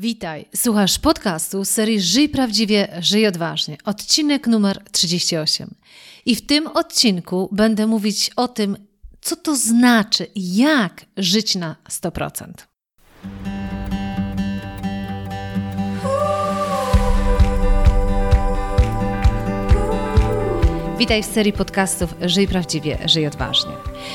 Witaj, słuchasz podcastu serii Żyj Prawdziwie, Żyj Odważnie, odcinek numer 38. I w tym odcinku będę mówić o tym, co to znaczy, jak żyć na 100%. Witaj w serii podcastów Żyj Prawdziwie, Żyj Odważnie.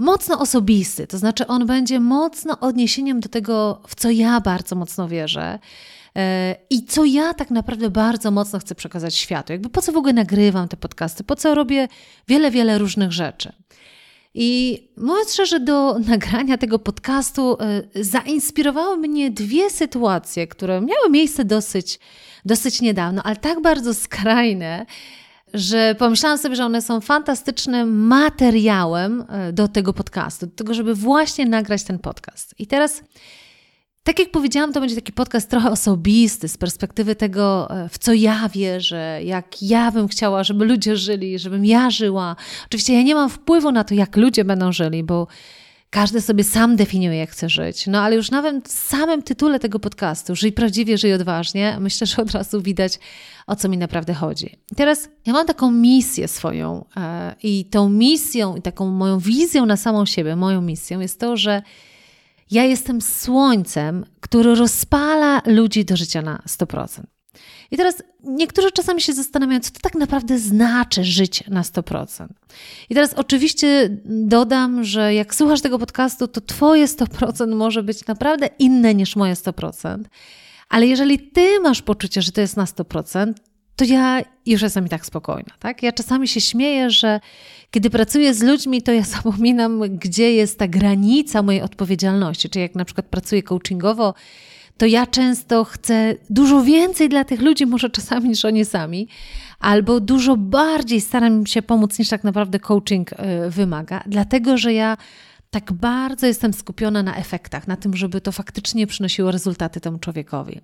mocno osobisty, to znaczy on będzie mocno odniesieniem do tego, w co ja bardzo mocno wierzę. E, I co ja tak naprawdę bardzo mocno chcę przekazać światu. Jakby po co w ogóle nagrywam te podcasty, po co robię wiele, wiele różnych rzeczy. I mówiąc szczerze, do nagrania tego podcastu e, zainspirowały mnie dwie sytuacje, które miały miejsce dosyć, dosyć niedawno, ale tak bardzo skrajne, że pomyślałam sobie, że one są fantastycznym materiałem e, do tego podcastu, do tego, żeby właśnie nagrać ten podcast. I teraz, tak jak powiedziałam, to będzie taki podcast trochę osobisty z perspektywy tego, e, w co ja wierzę, jak ja bym chciała, żeby ludzie żyli, żebym ja żyła. Oczywiście ja nie mam wpływu na to, jak ludzie będą żyli, bo każdy sobie sam definiuje, jak chce żyć. No ale już nawet w samym tytule tego podcastu, Żyj prawdziwie, żyj odważnie, myślę, że od razu widać, o co mi naprawdę chodzi. Teraz ja mam taką misję swoją e, i tą misją i taką moją wizją na samą siebie, moją misją jest to, że ja jestem słońcem, który rozpala ludzi do życia na 100%. I teraz niektórzy czasami się zastanawiają, co to tak naprawdę znaczy żyć na 100%. I teraz oczywiście dodam, że jak słuchasz tego podcastu, to Twoje 100% może być naprawdę inne niż moje 100%. Ale jeżeli Ty masz poczucie, że to jest na 100%, to ja już jestem i tak spokojna. Tak? Ja czasami się śmieję, że kiedy pracuję z ludźmi, to ja zapominam, gdzie jest ta granica mojej odpowiedzialności. Czyli jak na przykład pracuję coachingowo, to ja często chcę dużo więcej dla tych ludzi, może czasami niż oni sami, albo dużo bardziej staram się pomóc niż tak naprawdę coaching e, wymaga, dlatego że ja tak bardzo jestem skupiona na efektach, na tym, żeby to faktycznie przynosiło rezultaty temu człowiekowi.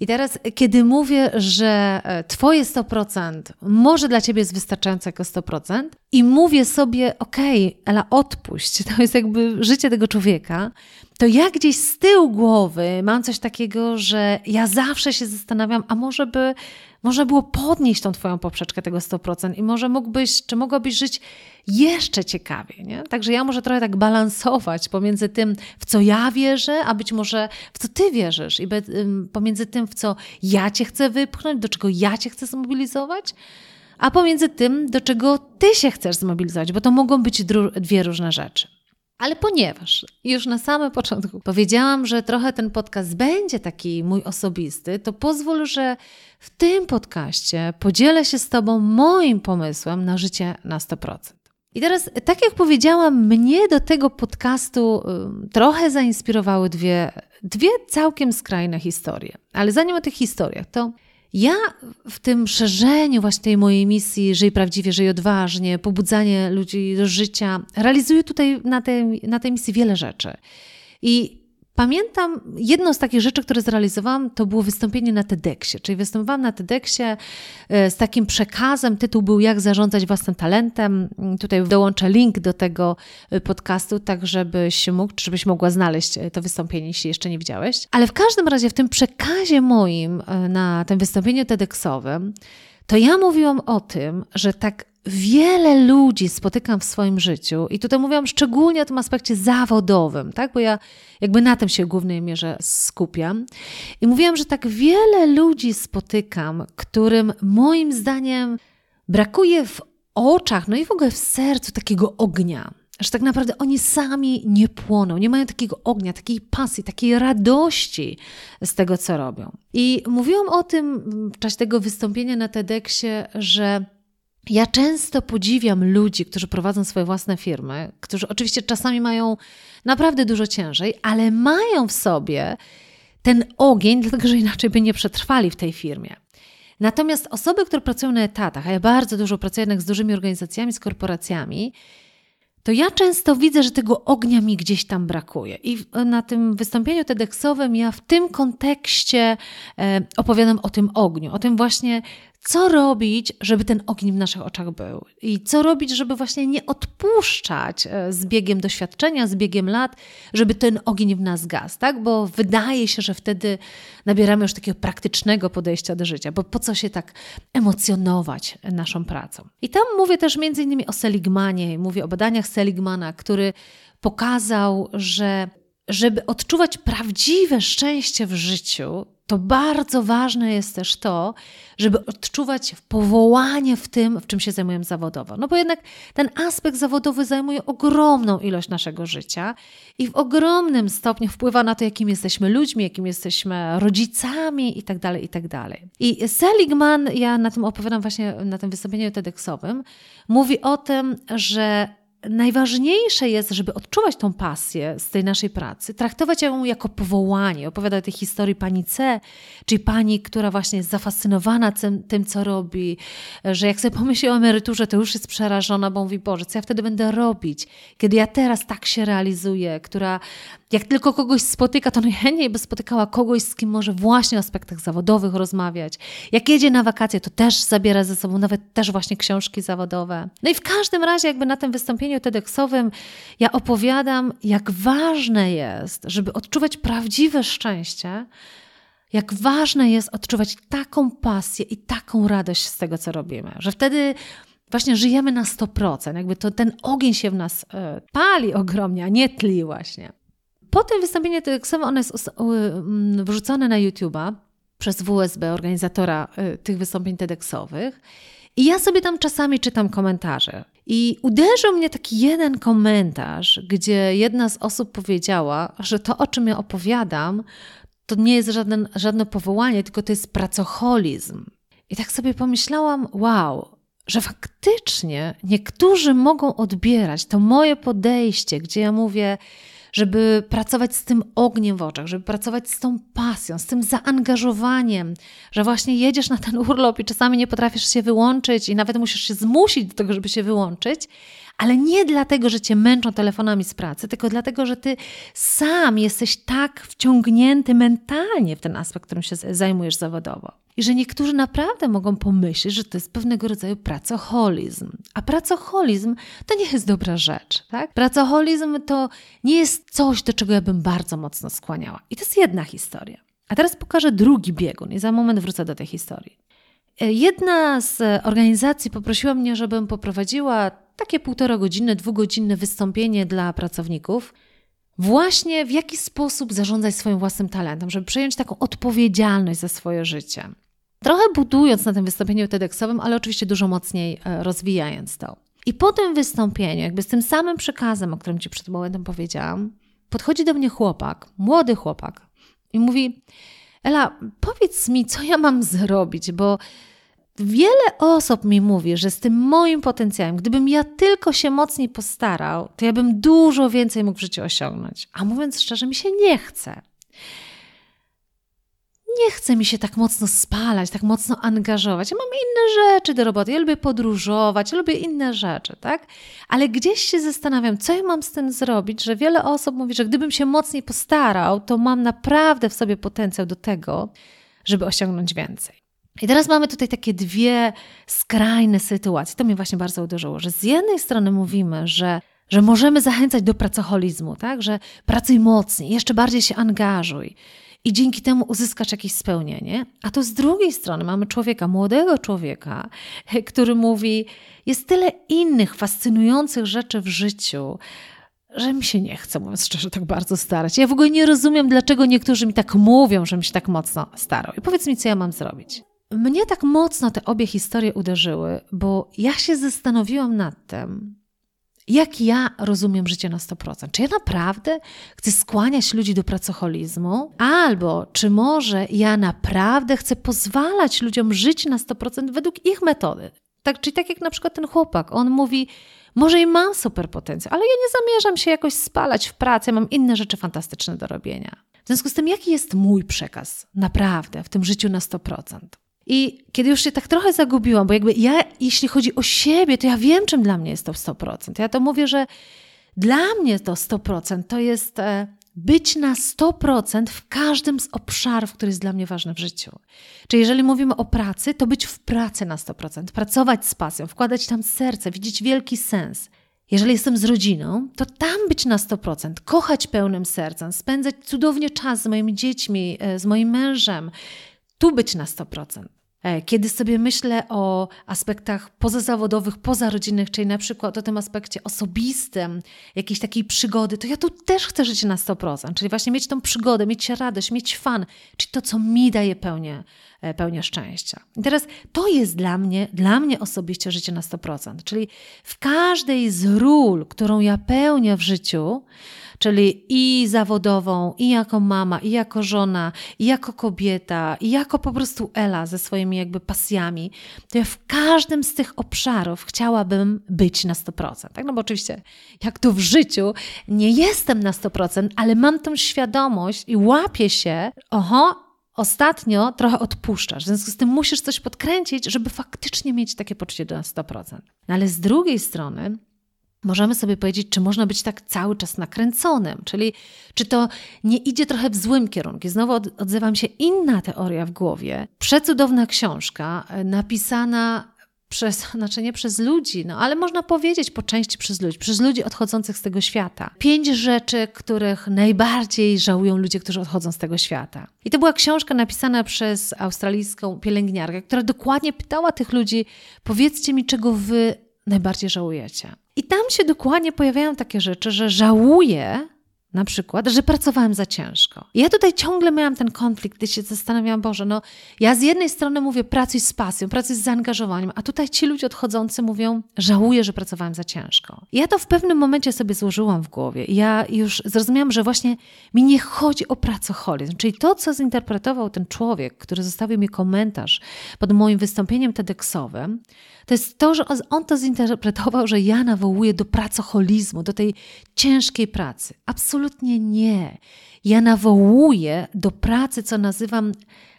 I teraz, kiedy mówię, że e, Twoje 100% może dla Ciebie jest wystarczające jako 100%, i mówię sobie, okej, okay, Ela, odpuść, to jest jakby życie tego człowieka, to ja gdzieś z tyłu głowy mam coś takiego, że ja zawsze się zastanawiam, a może by można było podnieść tą Twoją poprzeczkę tego 100% i może mógłbyś, czy mogłabyś żyć jeszcze ciekawiej, nie? Także ja może trochę tak balansować pomiędzy tym, w co ja wierzę, a być może w co Ty wierzysz i pomiędzy tym, w co ja Cię chcę wypchnąć, do czego ja Cię chcę zmobilizować, a pomiędzy tym, do czego Ty się chcesz zmobilizować, bo to mogą być dwie różne rzeczy. Ale ponieważ już na samym początku powiedziałam, że trochę ten podcast będzie taki mój osobisty, to pozwól, że w tym podcaście podzielę się z Tobą moim pomysłem na życie na 100%. I teraz, tak jak powiedziałam, mnie do tego podcastu trochę zainspirowały dwie, dwie całkiem skrajne historie. Ale zanim o tych historiach, to ja w tym szerzeniu właśnie tej mojej misji Żyj prawdziwie, żyj odważnie, pobudzanie ludzi do życia, realizuję tutaj na tej, na tej misji wiele rzeczy. I Pamiętam, jedną z takich rzeczy, które zrealizowałam, to było wystąpienie na TEDxie. Czyli występowałam na TEDxie e, z takim przekazem. Tytuł był Jak zarządzać własnym talentem. Tutaj dołączę link do tego e, podcastu, tak żebyś mógł, żebyś mogła znaleźć e, to wystąpienie, jeśli jeszcze nie widziałeś. Ale w każdym razie w tym przekazie moim na tym wystąpieniu TEDxowym, to ja mówiłam o tym, że tak wiele ludzi spotykam w swoim życiu i tutaj mówiłam szczególnie o tym aspekcie zawodowym, tak? bo ja jakby na tym się w głównej mierze skupiam. I mówiłam, że tak wiele ludzi spotykam, którym moim zdaniem brakuje w oczach, no i w ogóle w sercu takiego ognia. że tak naprawdę oni sami nie płoną, nie mają takiego ognia, takiej pasji, takiej radości z tego, co robią. I mówiłam o tym w czasie tego wystąpienia na TEDxie, że ja często podziwiam ludzi, którzy prowadzą swoje własne firmy, którzy oczywiście czasami mają naprawdę dużo ciężej, ale mają w sobie ten ogień, dlatego że inaczej by nie przetrwali w tej firmie. Natomiast osoby, które pracują na etatach, a ja bardzo dużo pracuję jednak z dużymi organizacjami, z korporacjami, to ja często widzę, że tego ognia mi gdzieś tam brakuje. I na tym wystąpieniu TEDxowym ja w tym kontekście e, opowiadam o tym ogniu, o tym właśnie, co robić, żeby ten ogień w naszych oczach był i co robić, żeby właśnie nie odpuszczać e, z biegiem doświadczenia, z biegiem lat, żeby ten ogień w nas gasł, tak? Bo wydaje się, że wtedy nabieramy już takiego praktycznego podejścia do życia, bo po co się tak emocjonować naszą pracą. I tam mówię też między innymi o Seligmanie, mówię o badaniach Seligmana, który pokazał, że żeby odczuwać prawdziwe szczęście w życiu, to bardzo ważne jest też to, żeby odczuwać powołanie w tym, w czym się zajmujemy zawodowo. No bo jednak ten aspekt zawodowy zajmuje ogromną ilość naszego życia i w ogromnym stopniu wpływa na to, jakim jesteśmy ludźmi, jakim jesteśmy rodzicami itd., tak itd. Tak I Seligman, ja na tym opowiadam właśnie na tym wystąpieniu TEDxowym, mówi o tym, że najważniejsze jest, żeby odczuwać tą pasję z tej naszej pracy, traktować ją jako powołanie. Opowiada o tej historii pani C, czyli pani, która właśnie jest zafascynowana tym, tym, co robi, że jak sobie pomyśli o emeryturze, to już jest przerażona, bo mówi, Boże, co ja wtedy będę robić, kiedy ja teraz tak się realizuję, która jak tylko kogoś spotyka, to najchętniej by spotykała kogoś, z kim może właśnie o aspektach zawodowych rozmawiać. Jak jedzie na wakacje, to też zabiera ze sobą nawet też właśnie książki zawodowe. No i w każdym razie jakby na tym wystąpieniu TEDxowym ja opowiadam, jak ważne jest, żeby odczuwać prawdziwe szczęście, jak ważne jest odczuwać taką pasję i taką radość z tego, co robimy, że wtedy właśnie żyjemy na 100%, jakby to ten ogień się w nas y, pali ogromnie, a nie tli właśnie. Po tym wystąpieniu TEDxowym ono jest mm, wrzucone na YouTube'a przez WSB, organizatora y, tych wystąpień TEDxowych. I ja sobie tam czasami czytam komentarze. I uderzył mnie taki jeden komentarz, gdzie jedna z osób powiedziała, że to, o czym ja opowiadam, to nie jest żaden, żadne powołanie, tylko to jest pracoholizm. I tak sobie pomyślałam, wow, że faktycznie niektórzy mogą odbierać to moje podejście, gdzie ja mówię, żeby pracować z tym ogniem w oczach, żeby pracować z tą pasją, z tym zaangażowaniem, że właśnie jedziesz na ten urlop i czasami nie potrafisz się wyłączyć i nawet musisz się zmusić do tego, żeby się wyłączyć, ale nie dlatego, że cię męczą telefonami z pracy, tylko dlatego, że ty sam jesteś tak wciągnięty mentalnie w ten aspekt, którym się zajmujesz zawodowo. I że niektórzy naprawdę mogą pomyśleć, że to jest pewnego rodzaju pracoholizm. A pracoholizm to nie jest dobra rzecz, tak? Pracoholizm to nie jest coś, do czego ja bym bardzo mocno skłaniała. I to jest jedna historia. A teraz pokażę drugi biegun i za moment wrócę do tej historii. E, jedna z organizacji poprosiła mnie, żebym poprowadziła takie półtora godziny, dwugodzinne wystąpienie dla pracowników, właśnie w jaki sposób zarządzać swoim własnym talentem, żeby przejąć taką odpowiedzialność za swoje życie. Trochę budując na tym wystąpieniu TEDxowym, ale oczywiście dużo mocniej e, rozwijając to. I po tym wystąpieniu, jakby z tym samym przekazem, o którym Ci przed momentem powiedziałam, podchodzi do mnie chłopak, młody chłopak i mówi: Ela, powiedz mi, co ja mam zrobić, bo wiele osób mi mówi, że z tym moim potencjałem, gdybym ja tylko się mocniej postarał, to ja bym dużo więcej mógł w życiu osiągnąć. A mówiąc szczerze, mi się nie chce nie chce mi się tak mocno spalać, tak mocno angażować. Ja mam inne rzeczy do roboty. Ja lubię podróżować, ja lubię inne rzeczy, tak? Ale gdzieś się zastanawiam, co ja mam z tym zrobić, że wiele osób mówi, że gdybym się mocniej postarał, to mam naprawdę w sobie potencjał do tego, żeby osiągnąć więcej. I teraz mamy tutaj takie dwie skrajne sytuacje. To mnie właśnie bardzo uderzyło, że z jednej strony mówimy, że że możemy zachęcać do pracoholizmu, tak? Że pracuj mocniej, jeszcze bardziej się angażuj i dzięki temu uzyskasz jakieś spełnienie. A to z drugiej strony mamy człowieka, młodego człowieka, który mówi: Jest tyle innych fascynujących rzeczy w życiu, że mi się nie chce, mówiąc szczerze, tak bardzo starać. Ja w ogóle nie rozumiem, dlaczego niektórzy mi tak mówią, że mi się tak mocno starał. I powiedz mi, co ja mam zrobić. Mnie tak mocno te obie historie uderzyły, bo ja się zastanowiłam nad tym, jak ja rozumiem życie na 100%. Czy ja naprawdę chcę skłaniać ludzi do pracoholizmu? Albo czy może ja naprawdę chcę pozwalać ludziom żyć na 100% według ich metody? Tak, czyli tak jak na przykład ten chłopak, on mówi, może i mam super potencjał, ale ja nie zamierzam się jakoś spalać w pracy, mam inne rzeczy fantastyczne do robienia. W związku z tym, jaki jest mój przekaz naprawdę w tym życiu na 100%? I kiedy już się tak trochę zagubiłam, bo jakby ja, jeśli chodzi o siebie, to ja wiem, czym dla mnie jest to 100%. Ja to mówię, że dla mnie to 100% to jest e, być na 100% w każdym z obszarów, który jest dla mnie ważny w życiu. Czyli jeżeli mówimy o pracy, to być w pracy na 100%, pracować z pasją, wkładać tam serce, widzieć wielki sens. Jeżeli jestem z rodziną, to tam być na 100%, kochać pełnym sercem, spędzać cudownie czas z moimi dziećmi, e, z moim mężem, tu być na 100%. E, kiedy sobie myślę o aspektach pozazawodowych, pozarodzinnych, czyli na przykład o tym aspekcie osobistym, jakiejś takiej przygody, to ja tu też chcę żyć na 100%, czyli właśnie mieć tą przygodę, mieć radość, mieć fan, czyli to, co mi daje pełnię, e, pełnię szczęścia. I teraz to jest dla mnie, dla mnie osobiście życie na 100%, czyli w każdej z ról, którą ja pełnię w życiu, czyli i zawodową, i jako mama, i jako żona, i jako kobieta, i jako po prostu Ela ze swoimi jakby pasjami, to ja w każdym z tych obszarów chciałabym być na 100%. Tak? No bo oczywiście, jak to w życiu, nie jestem na 100%, ale mam tą świadomość i łapię się, oho, ostatnio trochę odpuszczasz. W związku z tym musisz coś podkręcić, żeby faktycznie mieć takie poczucie na 100%. No ale z drugiej strony, możemy sobie powiedzieć, czy można być tak cały czas nakręconym, czyli czy to nie idzie trochę w złym kierunku. Znowu odzywam się inna teoria w głowie. Przecudowna książka e, napisana przez, znaczy nie przez ludzi, no ale można powiedzieć po części przez ludzi, przez ludzi odchodzących z tego świata. Pięć rzeczy, których najbardziej żałują ludzie, którzy odchodzą z tego świata. I to była książka napisana przez australijską pielęgniarkę, która dokładnie pytała tych ludzi: powiedzcie mi, czego wy najbardziej żałujecie. I tam się dokładnie pojawiają takie rzeczy, że żałuję na przykład, że pracowałem za ciężko. I ja tutaj ciągle miałam ten konflikt, gdy się zastanawiałam, Boże, no ja z jednej strony mówię pracuj z pasją, pracuj z zaangażowaniem, a tutaj ci ludzie odchodzący mówią, żałuję, że pracowałem za ciężko. I ja to w pewnym momencie sobie złożyłam w głowie. I ja już zrozumiałam, że właśnie mi nie chodzi o pracoholizm, czyli to, co zinterpretował ten człowiek, który zostawił mi komentarz pod moim wystąpieniem TEDxowym, to jest to, że on to zinterpretował, że ja nawołuję do pracoholizmu, do tej ciężkiej pracy. Absolutnie nie. Ja nawołuję do pracy, co nazywam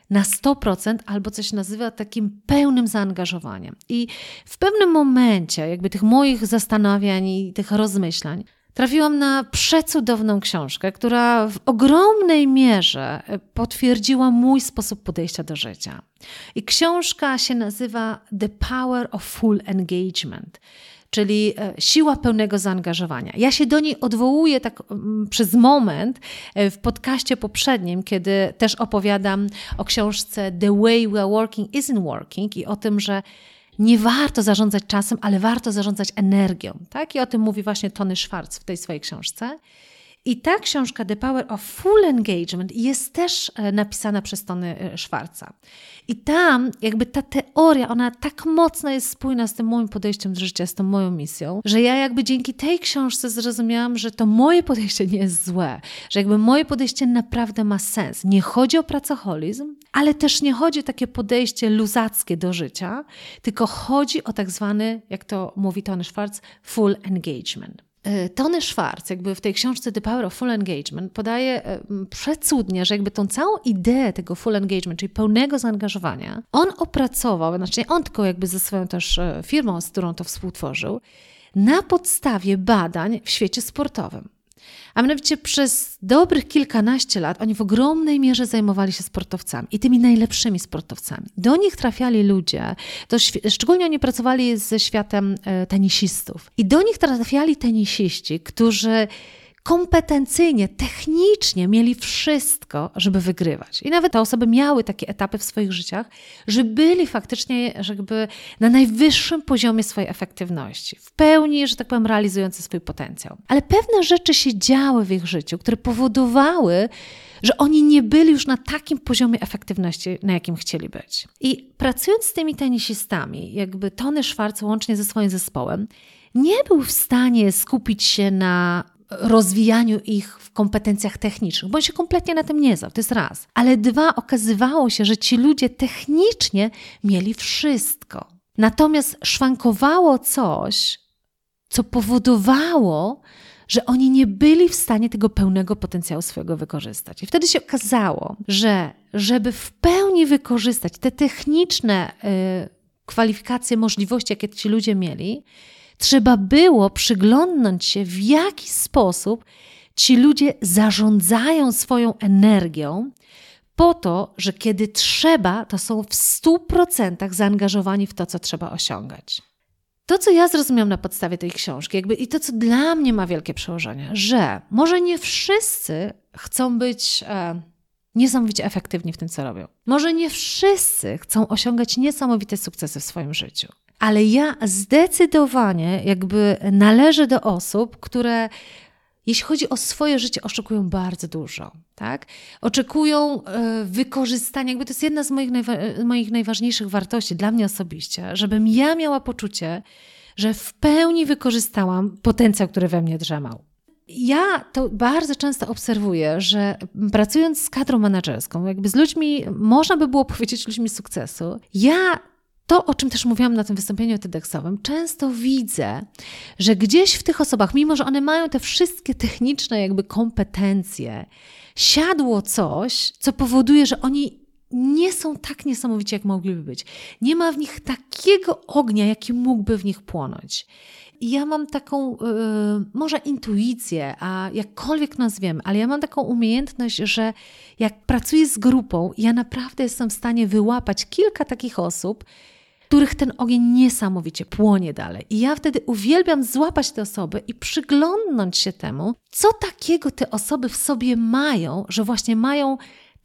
na 100% albo coś nazywa takim pełnym zaangażowaniem. I w pewnym momencie, jakby tych moich zastanawiań i tych rozmyślań, trafiłam na przecudowną książkę, która w ogromnej mierze e, potwierdziła mój sposób podejścia do życia. I książka się nazywa The Power of Full Engagement czyli e, siła pełnego zaangażowania. Ja się do niej odwołuję tak przez moment e, w podcaście poprzednim, kiedy też opowiadam o książce The Way We Are Working Isn't Working i o tym, że nie warto zarządzać czasem, ale warto zarządzać energią. Tak? I o tym mówi właśnie Tony Schwartz w tej swojej książce. I ta książka The Power of Full Engagement jest też e, napisana przez Tony e, Schwarza. I tam jakby ta teoria, ona tak mocno jest spójna z tym moim podejściem do życia, z tą moją misją, że ja jakby dzięki tej książce zrozumiałam, że to moje podejście nie jest złe, że jakby moje podejście naprawdę ma sens. Nie chodzi o pracoholizm, ale też nie chodzi o takie podejście luzackie do życia, tylko chodzi o tak zwany, jak to mówi Tony Schwartz, full engagement. E, Tony Schwartz, jakby w tej książce The Power of Full Engagement, podaje e, przecudnie, że jakby tą całą ideę tego full engagement, czyli pełnego zaangażowania, on opracował, znaczy on tylko jakby ze swoją też e, firmą, z którą to współtworzył, na podstawie badań w świecie sportowym. A mianowicie przez dobrych kilkanaście lat oni w ogromnej mierze zajmowali się sportowcami i tymi najlepszymi sportowcami. Do nich trafiali ludzie, to szczególnie oni pracowali ze światem e, tenisistów. I do nich trafiali tenisiści, którzy kompetencyjnie, technicznie mieli wszystko, żeby wygrywać. I nawet te osoby miały takie etapy w swoich życiach, że byli faktycznie jakby na najwyższym poziomie swojej efektywności, w pełni, że tak powiem, realizujący swój potencjał. Ale pewne rzeczy się działy w ich życiu, które powodowały, że oni nie byli już na takim poziomie efektywności, na jakim chcieli być. I pracując z tymi tenisistami, jakby Tony Schwarz łącznie ze swoim zespołem, nie był w stanie skupić się na rozwijaniu ich w kompetencjach technicznych, bo on się kompletnie na tym nie znał, to jest raz. Ale dwa, okazywało się, że ci ludzie technicznie mieli wszystko. Natomiast szwankowało coś, co powodowało, że oni nie byli w stanie tego pełnego potencjału swojego wykorzystać. I wtedy się okazało, że żeby w pełni wykorzystać te techniczne y, kwalifikacje, możliwości, jakie ci ludzie mieli, trzeba było przyglądnąć się, w jaki sposób ci ludzie zarządzają swoją energią, po to, że kiedy trzeba, to są w 100% zaangażowani w to, co trzeba osiągać. To, co ja zrozumiałam na podstawie tej książki, jakby i to, co dla mnie ma wielkie przełożenie, że może nie wszyscy chcą być e, niesamowicie efektywni w tym, co robią. Może nie wszyscy chcą osiągać niesamowite sukcesy w swoim życiu. Ale ja zdecydowanie jakby należę do osób, które jeśli chodzi o swoje życie, oczekują bardzo dużo. Tak? Oczekują e, wykorzystania, jakby to jest jedna z moich, najwa- moich najważniejszych wartości dla mnie osobiście, żebym ja miała poczucie, że w pełni wykorzystałam potencjał, który we mnie drzemał. Ja to bardzo często obserwuję, że pracując z kadrą menedżerską, jakby z ludźmi, można by było powiedzieć ludźmi sukcesu, ja to, o czym też mówiłam na tym wystąpieniu TEDxowym, często widzę, że gdzieś w tych osobach, mimo że one mają te wszystkie techniczne jakby kompetencje, siadło coś, co powoduje, że oni nie są tak niesamowici, jak mogliby być. Nie ma w nich takiego ognia, jaki mógłby w nich płonąć. I ja mam taką, yy, może intuicję, a jakkolwiek nazwiemy, ale ja mam taką umiejętność, że jak pracuję z grupą, ja naprawdę jestem w stanie wyłapać kilka takich osób, których ten ogień niesamowicie płonie dalej. I ja wtedy uwielbiam złapać te osoby i przyglądnąć się temu, co takiego te osoby w sobie mają, że właśnie mają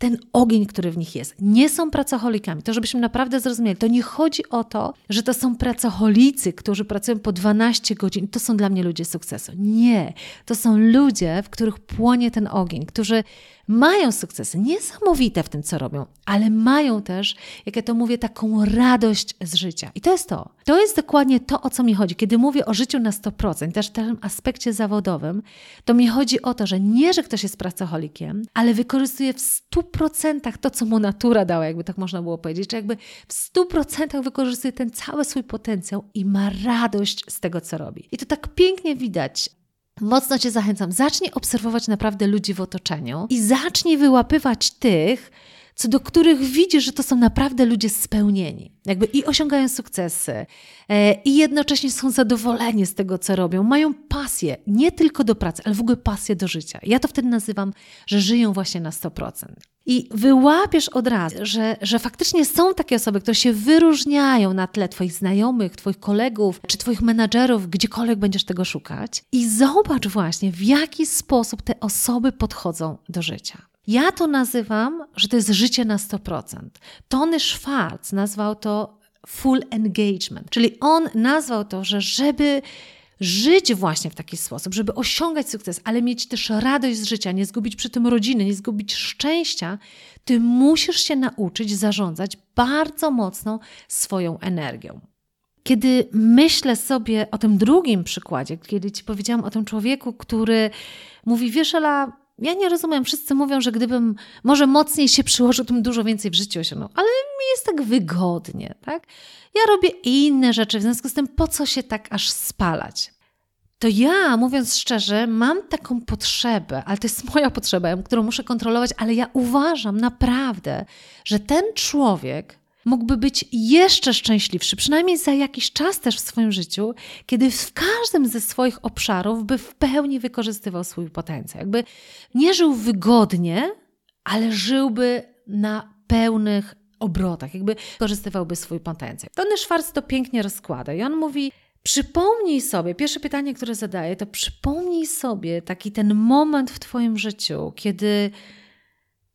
ten ogień, który w nich jest. Nie są pracocholikami. To, żebyśmy naprawdę zrozumieli, to nie chodzi o to, że to są pracocholicy, którzy pracują po 12 godzin. To są dla mnie ludzie sukcesu. Nie. To są ludzie, w których płonie ten ogień, którzy mają sukcesy niesamowite w tym, co robią, ale mają też, jak ja to mówię, taką radość z życia. I to jest to. To jest dokładnie to, o co mi chodzi. Kiedy mówię o życiu na 100%, też w tym aspekcie zawodowym, to mi chodzi o to, że nie, że ktoś jest pracocholikiem, ale wykorzystuje w 100% to, co mu natura dała, jakby tak można było powiedzieć, czy jakby w 100% wykorzystuje ten cały swój potencjał i ma radość z tego, co robi. I to tak pięknie widać. Mocno Cię zachęcam, zacznij obserwować naprawdę ludzi w otoczeniu i zacznij wyłapywać tych, co do których widzisz, że to są naprawdę ludzie spełnieni. Jakby i osiągają sukcesy, e, i jednocześnie są zadowoleni z tego, co robią. Mają pasję nie tylko do pracy, ale w ogóle pasję do życia. Ja to wtedy nazywam, że żyją właśnie na 100%. I wyłapiesz od razu, że, że faktycznie są takie osoby, które się wyróżniają na tle Twoich znajomych, Twoich kolegów czy Twoich menadżerów, gdziekolwiek będziesz tego szukać. I zobacz właśnie, w jaki sposób te osoby podchodzą do życia. Ja to nazywam, że to jest życie na 100%. Tony Schwartz nazwał to full engagement, czyli on nazwał to, że żeby żyć właśnie w taki sposób, żeby osiągać sukces, ale mieć też radość z życia, nie zgubić przy tym rodziny, nie zgubić szczęścia, ty musisz się nauczyć zarządzać bardzo mocno swoją energią. Kiedy myślę sobie o tym drugim przykładzie, kiedy ci powiedziałam o tym człowieku, który mówi, wiesz, ja nie rozumiem, wszyscy mówią, że gdybym może mocniej się przyłożył, to bym dużo więcej w życiu osiągnął, ale mi jest tak wygodnie, tak? Ja robię inne rzeczy, w związku z tym po co się tak aż spalać? To ja, mówiąc szczerze, mam taką potrzebę, ale to jest moja potrzeba, którą muszę kontrolować, ale ja uważam naprawdę, że ten człowiek mógłby być jeszcze szczęśliwszy, przynajmniej za jakiś czas też w swoim życiu, kiedy w każdym ze swoich obszarów by w pełni wykorzystywał swój potencjał. Jakby nie żył wygodnie, ale żyłby na pełnych obrotach, jakby wykorzystywałby swój potencjał. Tony Schwartz to pięknie rozkłada i on mówi, Przypomnij sobie, pierwsze pytanie, które zadaję, to przypomnij sobie taki ten moment w Twoim życiu, kiedy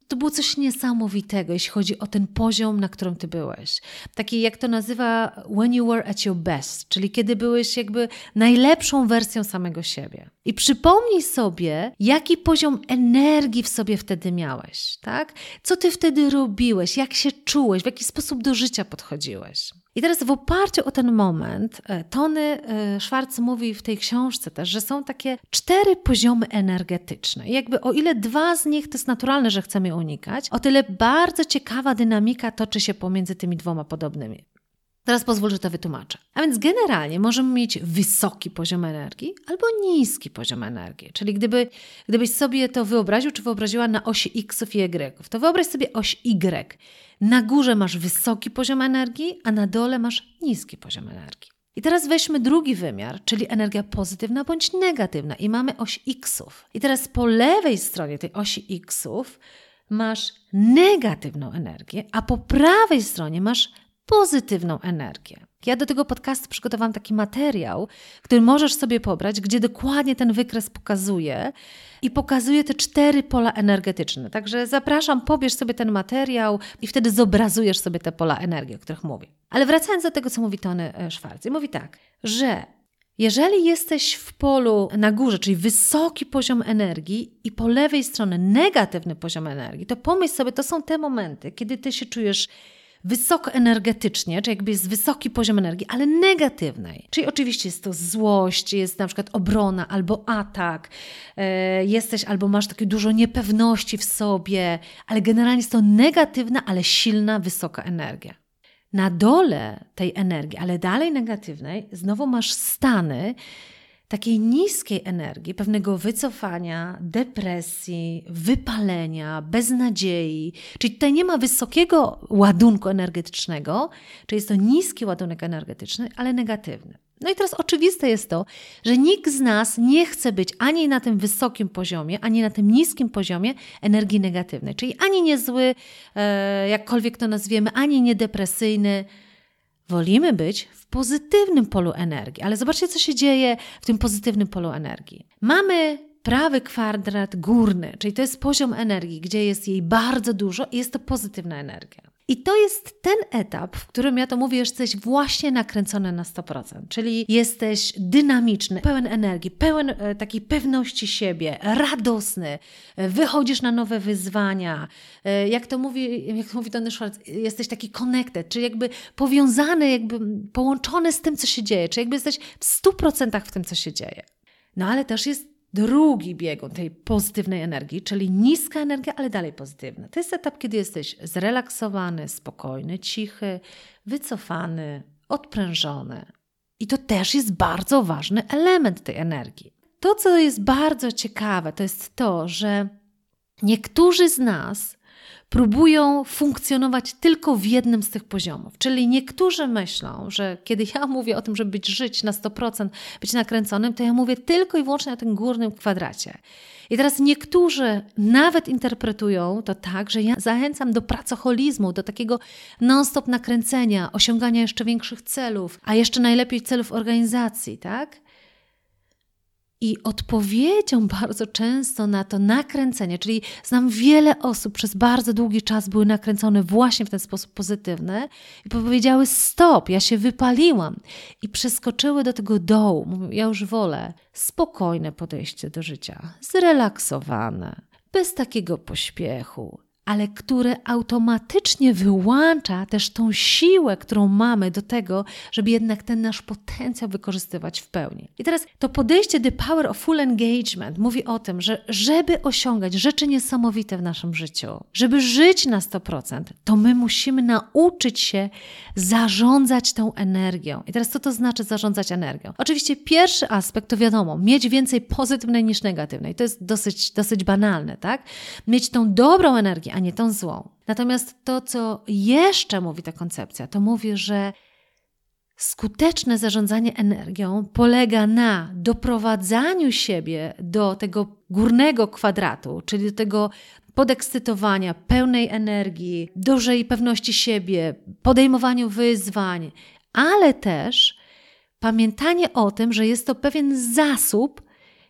to było coś niesamowitego, jeśli chodzi o ten poziom, na którym ty byłeś. Taki, jak to nazywa, when you were at your best, czyli kiedy byłeś jakby najlepszą wersją samego siebie. I przypomnij sobie, jaki poziom energii w sobie wtedy miałeś, tak? Co ty wtedy robiłeś, jak się czułeś, w jaki sposób do życia podchodziłeś. I teraz w oparciu o ten moment, e, Tony e, Schwartz mówi w tej książce też, że są takie cztery poziomy energetyczne. I jakby o ile dwa z nich to jest naturalne, że chcemy unikać, o tyle bardzo ciekawa dynamika toczy się pomiędzy tymi dwoma podobnymi. Teraz pozwól, że to wytłumaczę. A więc generalnie możemy mieć wysoki poziom energii albo niski poziom energii. Czyli gdyby, gdybyś sobie to wyobraził, czy wyobraziła na osi X i Y, to wyobraź sobie oś Y. Na górze masz wysoki poziom energii, a na dole masz niski poziom energii. I teraz weźmy drugi wymiar, czyli energia pozytywna bądź negatywna, i mamy oś Xów. I teraz po lewej stronie tej osi Xów masz negatywną energię, a po prawej stronie masz pozytywną energię. Ja do tego podcastu przygotowałam taki materiał, który możesz sobie pobrać, gdzie dokładnie ten wykres pokazuje i pokazuje te cztery pola energetyczne. Także zapraszam, pobierz sobie ten materiał i wtedy zobrazujesz sobie te pola energii, o których mówię. Ale wracając do tego, co mówi Tony e, Schwarz, mówi tak, że jeżeli jesteś w polu na górze, czyli wysoki poziom energii i po lewej stronie negatywny poziom energii, to pomyśl sobie, to są te momenty, kiedy ty się czujesz wysoko energetycznie, czy jakby jest wysoki poziom energii, ale negatywnej. Czyli oczywiście jest to złość, jest na przykład obrona albo atak, e, jesteś albo masz takie dużo niepewności w sobie, ale generalnie jest to negatywna, ale silna, wysoka energia. Na dole tej energii, ale dalej negatywnej, znowu masz stany, takiej niskiej energii, pewnego wycofania, depresji, wypalenia, beznadziei. Czyli tutaj nie ma wysokiego ładunku energetycznego, czyli jest to niski ładunek energetyczny, ale negatywny. No i teraz oczywiste jest to, że nikt z nas nie chce być ani na tym wysokim poziomie, ani na tym niskim poziomie energii negatywnej, czyli ani nie zły, e, jakkolwiek to nazwiemy, ani niedepresyjny, Wolimy być w pozytywnym polu energii, ale zobaczcie, co się dzieje w tym pozytywnym polu energii. Mamy prawy kwadrat górny, czyli to jest poziom energii, gdzie jest jej bardzo dużo i jest to pozytywna energia. I to jest ten etap, w którym ja to mówię, że jesteś właśnie nakręcony na 100%, czyli jesteś dynamiczny, pełen energii, pełen e, takiej pewności siebie, radosny, e, wychodzisz na nowe wyzwania. E, jak to mówi, jak to mówi Tony Schwartz, jesteś taki connected, czyli jakby powiązany, jakby połączony z tym, co się dzieje, czyli jakby jesteś w 100% w tym, co się dzieje. No ale też jest drugi biegun tej pozytywnej energii, czyli niska energia, ale dalej pozytywna. To jest etap, kiedy jesteś zrelaksowany, spokojny, cichy, wycofany, odprężony. I to też jest bardzo ważny element tej energii. To, co jest bardzo ciekawe, to jest to, że niektórzy z nas próbują funkcjonować tylko w jednym z tych poziomów. Czyli niektórzy myślą, że kiedy ja mówię o tym, żeby być żyć na 100%, być nakręconym, to ja mówię tylko i wyłącznie na tym górnym kwadracie. I teraz niektórzy nawet interpretują to tak, że ja zachęcam do pracoholizmu, do takiego non-stop nakręcenia, osiągania jeszcze większych celów, a jeszcze najlepiej celów organizacji, tak? I odpowiedzią bardzo często na to nakręcenie, czyli znam wiele osób przez bardzo długi czas były nakręcone właśnie w ten sposób pozytywny i powiedziały stop, ja się wypaliłam i przeskoczyły do tego dołu. Mówią, ja już wolę spokojne podejście do życia, zrelaksowane, bez takiego pośpiechu, ale które automatycznie wyłącza też tą siłę, którą mamy do tego, żeby jednak ten nasz potencjał wykorzystywać w pełni. I teraz to podejście The Power of Full Engagement mówi o tym, że żeby osiągać rzeczy niesamowite w naszym życiu, żeby żyć na 100%, to my musimy nauczyć się zarządzać tą energią. I teraz co to znaczy zarządzać energią? Oczywiście pierwszy aspekt to wiadomo, mieć więcej pozytywnej niż negatywnej. To jest dosyć, dosyć banalne, tak? Mieć tą dobrą energię, a nie tą złą. Natomiast to, co jeszcze mówi ta koncepcja, to mówi, że skuteczne zarządzanie energią polega na doprowadzaniu siebie do tego górnego kwadratu, czyli do tego podekscytowania, pełnej energii, dużej pewności siebie, podejmowaniu wyzwań, ale też pamiętanie o tym, że jest to pewien zasób,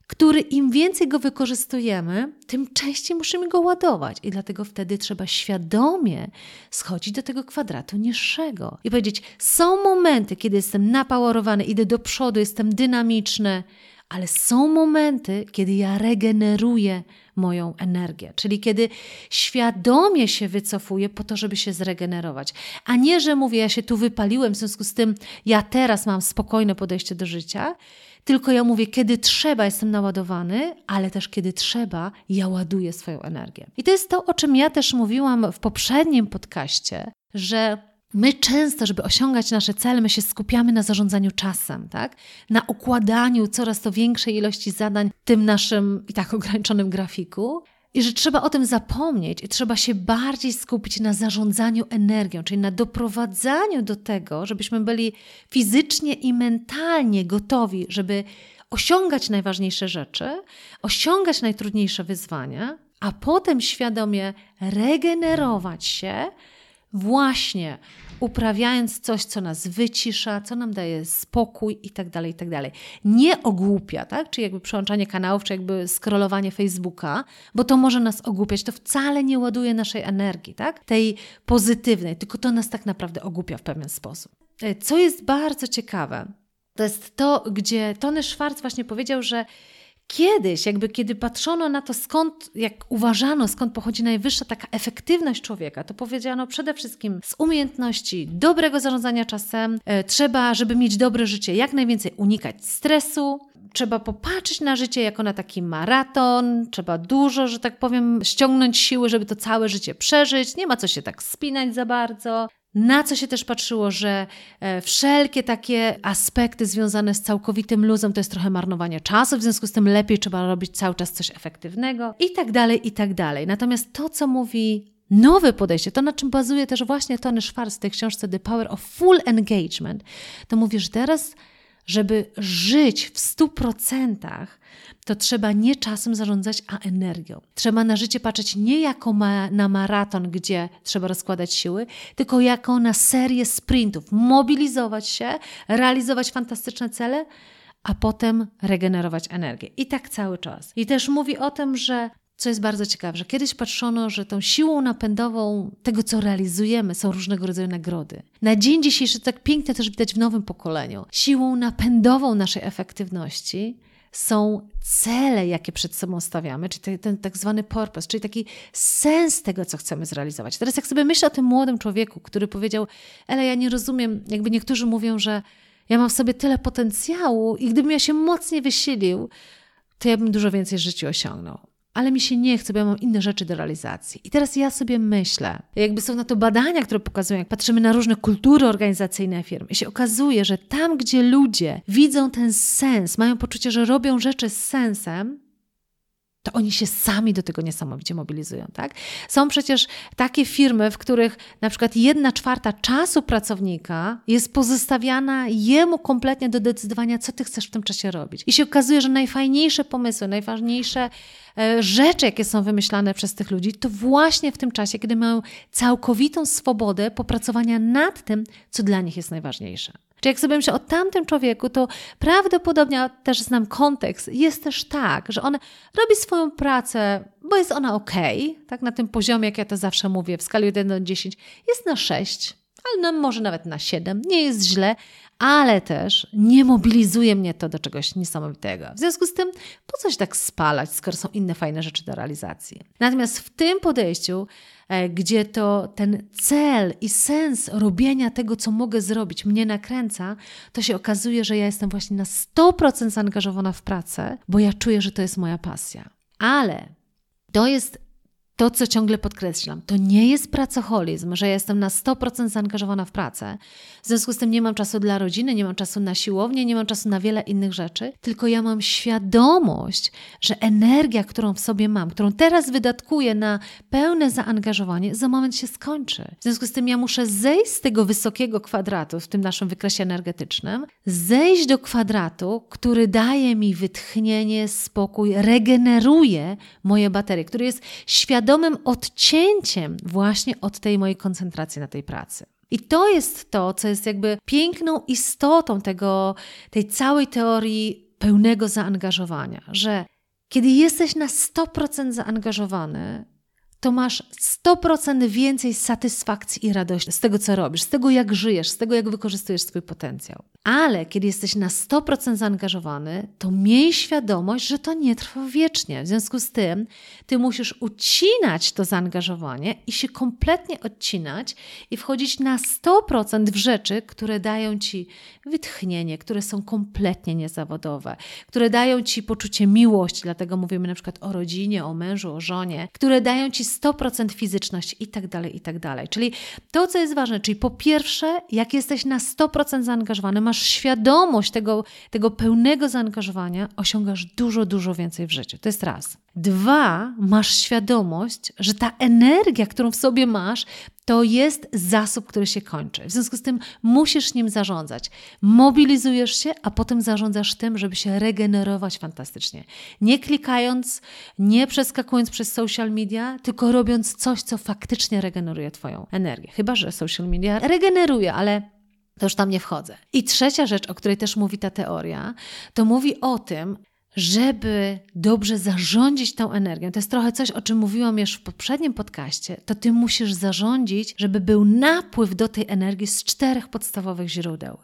który im więcej go wykorzystujemy, tym częściej musimy go ładować. I dlatego wtedy trzeba świadomie schodzić do tego kwadratu niższego i powiedzieć: Są momenty, kiedy jestem napowerowany, idę do przodu, jestem dynamiczny, ale są momenty, kiedy ja regeneruję moją energię, czyli kiedy świadomie się wycofuję po to, żeby się zregenerować, a nie, że mówię, ja się tu wypaliłem, w związku z tym ja teraz mam spokojne podejście do życia, tylko ja mówię, kiedy trzeba, jestem naładowany, ale też kiedy trzeba, ja ładuję swoją energię. I to jest to, o czym ja też mówiłam w poprzednim podcaście, że My często, żeby osiągać nasze cele, my się skupiamy na zarządzaniu czasem, tak? Na układaniu coraz to większej ilości zadań w tym naszym i tak ograniczonym grafiku. I że trzeba o tym zapomnieć i trzeba się bardziej skupić na zarządzaniu energią, czyli na doprowadzaniu do tego, żebyśmy byli fizycznie i mentalnie gotowi, żeby osiągać najważniejsze rzeczy, osiągać najtrudniejsze wyzwania, a potem świadomie regenerować się właśnie uprawiając coś, co nas wycisza, co nam daje spokój i tak dalej, i tak dalej. Nie ogłupia, tak? Czyli jakby przełączanie kanałów, czy jakby scrollowanie Facebooka, bo to może nas ogłupiać. To wcale nie ładuje naszej energii, tak? Tej pozytywnej, tylko to nas tak naprawdę ogłupia w pewien sposób. E, co jest bardzo ciekawe, to jest to, gdzie Tony Schwartz właśnie powiedział, że Kiedyś, jakby kiedy patrzono na to, skąd, jak uważano, skąd pochodzi najwyższa taka efektywność człowieka, to powiedziano przede wszystkim z umiejętności dobrego zarządzania czasem. E, trzeba, żeby mieć dobre życie, jak najwięcej unikać stresu, trzeba popatrzeć na życie jako na taki maraton, trzeba dużo, że tak powiem, ściągnąć siły, żeby to całe życie przeżyć, nie ma co się tak spinać za bardzo. Na co się też patrzyło, że e, wszelkie takie aspekty związane z całkowitym luzem to jest trochę marnowanie czasu, w związku z tym lepiej trzeba robić cały czas coś efektywnego i tak dalej, i tak dalej. Natomiast to, co mówi nowe podejście, to na czym bazuje też właśnie Tony Schwartz w tej książce The Power of Full Engagement, to mówi, że teraz żeby żyć w stu procentach, to trzeba nie czasem zarządzać, a energią. Trzeba na życie patrzeć nie jako ma, na maraton, gdzie trzeba rozkładać siły, tylko jako na serię sprintów. Mobilizować się, realizować fantastyczne cele, a potem regenerować energię. I tak cały czas. I też mówi o tym, że co jest bardzo ciekawe, że kiedyś patrzono, że tą siłą napędową tego, co realizujemy, są różnego rodzaju nagrody. Na dzień dzisiejszy, tak pięknie też widać w nowym pokoleniu, siłą napędową naszej efektywności są cele, jakie przed sobą stawiamy, czyli ten, ten tak zwany purpose, czyli taki sens tego, co chcemy zrealizować. Teraz jak sobie myślę o tym młodym człowieku, który powiedział, ale ja nie rozumiem, jakby niektórzy mówią, że ja mam w sobie tyle potencjału i gdybym ja się mocniej wysilił, to ja bym dużo więcej w życiu osiągnął ale mi się nie chce, bo ja mam inne rzeczy do realizacji. I teraz ja sobie myślę, jakby są na to badania, które pokazują, jak patrzymy na różne kultury organizacyjne firm, i się okazuje, że tam, gdzie ludzie widzą ten sens, mają poczucie, że robią rzeczy z sensem, to oni się sami do tego niesamowicie mobilizują. Tak? Są przecież takie firmy, w których na przykład jedna czwarta czasu pracownika jest pozostawiana jemu kompletnie do decydowania, co ty chcesz w tym czasie robić. I się okazuje, że najfajniejsze pomysły, najważniejsze e, rzeczy, jakie są wymyślane przez tych ludzi, to właśnie w tym czasie, kiedy mają całkowitą swobodę popracowania nad tym, co dla nich jest najważniejsze. Czy jak sobie myślę o tamtym człowieku, to prawdopodobnie, też znam kontekst, jest też tak, że on robi swoją pracę, bo jest ona ok, tak na tym poziomie, jak ja to zawsze mówię, w skali 1 do 10, jest na 6, ale no, może nawet na 7, nie jest źle, ale też nie mobilizuje mnie to do czegoś niesamowitego. W związku z tym, po coś tak spalać, skoro są inne fajne rzeczy do realizacji. Natomiast w tym podejściu E, gdzie to ten cel i sens robienia tego, co mogę zrobić, mnie nakręca, to się okazuje, że ja jestem właśnie na 100% zaangażowana w pracę, bo ja czuję, że to jest moja pasja. Ale to jest to, co ciągle podkreślam, to nie jest pracoholizm, że jestem na 100% zaangażowana w pracę. W związku z tym nie mam czasu dla rodziny, nie mam czasu na siłownię, nie mam czasu na wiele innych rzeczy, tylko ja mam świadomość, że energia, którą w sobie mam, którą teraz wydatkuję na pełne zaangażowanie, za moment się skończy. W związku z tym ja muszę zejść z tego wysokiego kwadratu w tym naszym wykresie energetycznym, zejść do kwadratu, który daje mi wytchnienie, spokój, regeneruje moje baterie, który jest świadomy, świadomym odcięciem właśnie od tej mojej koncentracji na tej pracy. I to jest to, co jest jakby piękną istotą tego, tej całej teorii pełnego zaangażowania, że kiedy jesteś na 100% zaangażowany, to masz 100% więcej satysfakcji i radości z tego, co robisz, z tego, jak żyjesz, z tego, jak wykorzystujesz swój potencjał. Ale kiedy jesteś na 100% zaangażowany, to miej świadomość, że to nie trwa wiecznie. W związku z tym, ty musisz ucinać to zaangażowanie i się kompletnie odcinać i wchodzić na 100% w rzeczy, które dają ci wytchnienie, które są kompletnie niezawodowe, które dają ci poczucie miłości, dlatego mówimy na przykład o rodzinie, o mężu, o żonie, które dają ci 100% fizyczność i tak dalej, i tak dalej. Czyli to, co jest ważne, czyli po pierwsze, jak jesteś na 100% zaangażowany, masz świadomość tego, tego pełnego zaangażowania, osiągasz dużo, dużo więcej w życiu. To jest raz. Dwa, masz świadomość, że ta energia, którą w sobie masz, to jest zasób, który się kończy. W związku z tym musisz nim zarządzać. Mobilizujesz się, a potem zarządzasz tym, żeby się regenerować fantastycznie. Nie klikając, nie przeskakując przez social media, tylko robiąc coś, co faktycznie regeneruje Twoją energię. Chyba, że social media regeneruje, ale to już tam nie wchodzę. I trzecia rzecz, o której też mówi ta teoria, to mówi o tym, żeby dobrze zarządzić tą energią, to jest trochę coś, o czym mówiłam już w poprzednim podcaście, to ty musisz zarządzić, żeby był napływ do tej energii z czterech podstawowych źródeł.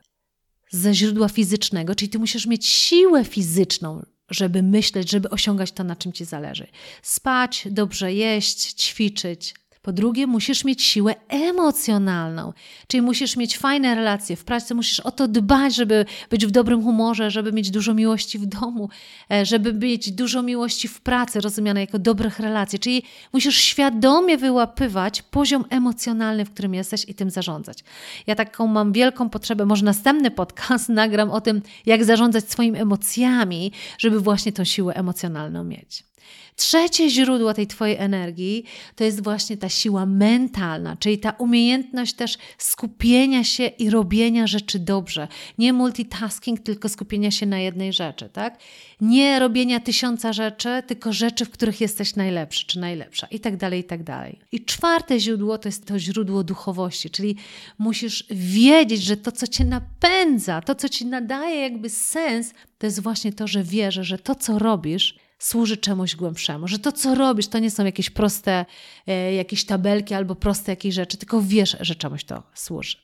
Ze źródła fizycznego, czyli ty musisz mieć siłę fizyczną, żeby myśleć, żeby osiągać to, na czym ci zależy. Spać, dobrze jeść, ćwiczyć, po drugie, musisz mieć siłę emocjonalną, czyli musisz mieć fajne relacje w pracy, musisz o to dbać, żeby być w dobrym humorze, żeby mieć dużo miłości w domu, e, żeby mieć dużo miłości w pracy, rozumiane jako dobrych relacji. Czyli musisz świadomie wyłapywać poziom emocjonalny, w którym jesteś i tym zarządzać. Ja taką mam wielką potrzebę, może następny podcast nagram o tym, jak zarządzać swoimi emocjami, żeby właśnie tą siłę emocjonalną mieć. Trzecie źródło tej Twojej energii to jest właśnie ta siła mentalna, czyli ta umiejętność też skupienia się i robienia rzeczy dobrze. Nie multitasking, tylko skupienia się na jednej rzeczy, tak? Nie robienia tysiąca rzeczy, tylko rzeczy, w których jesteś najlepszy czy najlepsza i tak dalej, i tak dalej. I czwarte źródło to jest to źródło duchowości, czyli musisz wiedzieć, że to, co Cię napędza, to, co Ci nadaje jakby sens, to jest właśnie to, że wierzę, że to, co robisz, służy czemuś głębszemu, że to, co robisz, to nie są jakieś proste e, jakieś tabelki albo proste jakieś rzeczy, tylko wiesz, że czemuś to służy.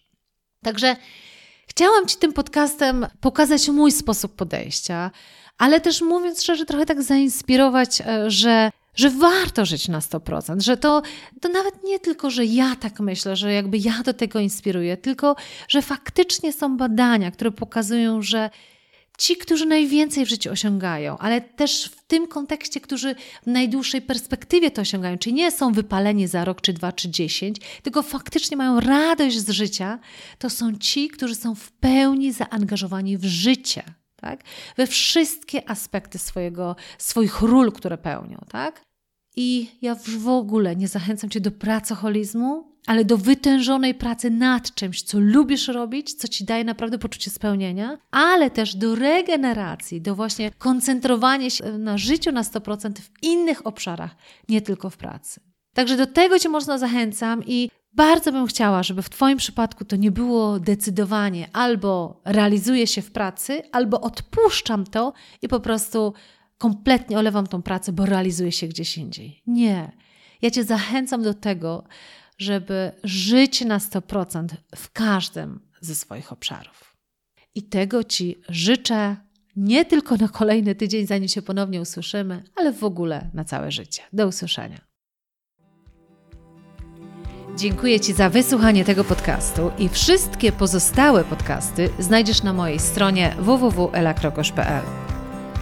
Także chciałam Ci tym podcastem pokazać mój sposób podejścia, ale też mówiąc szczerze, trochę tak zainspirować, e, że że warto żyć na 100%, że to, to nawet nie tylko, że ja tak myślę, że jakby ja do tego inspiruję, tylko że faktycznie są badania, które pokazują, że ci, którzy najwięcej w życiu osiągają, ale też w tym kontekście, którzy w najdłuższej perspektywie to osiągają, czyli nie są wypaleni za rok, czy dwa, czy dziesięć, tylko faktycznie mają radość z życia, to są ci, którzy są w pełni zaangażowani w życie. Tak? We wszystkie aspekty swojego, swoich ról, które pełnią. Tak? I ja w ogóle nie zachęcam Cię do pracoholizmu, ale do wytężonej pracy nad czymś, co lubisz robić, co Ci daje naprawdę poczucie spełnienia, ale też do regeneracji, do właśnie koncentrowania się na życiu na 100% w innych obszarach, nie tylko w pracy. Także do tego Cię mocno zachęcam i bardzo bym chciała, żeby w Twoim przypadku to nie było decydowanie albo realizuję się w pracy, albo odpuszczam to i po prostu kompletnie olewam tą pracę, bo realizuję się gdzieś indziej. Nie. Ja Cię zachęcam do tego, żeby żyć na 100% w każdym ze swoich obszarów. I tego Ci życzę nie tylko na kolejny tydzień, zanim się ponownie usłyszymy, ale w ogóle na całe życie. Do usłyszenia. Dziękuję Ci za wysłuchanie tego podcastu i wszystkie pozostałe podcasty znajdziesz na mojej stronie www.elakrokosz.pl.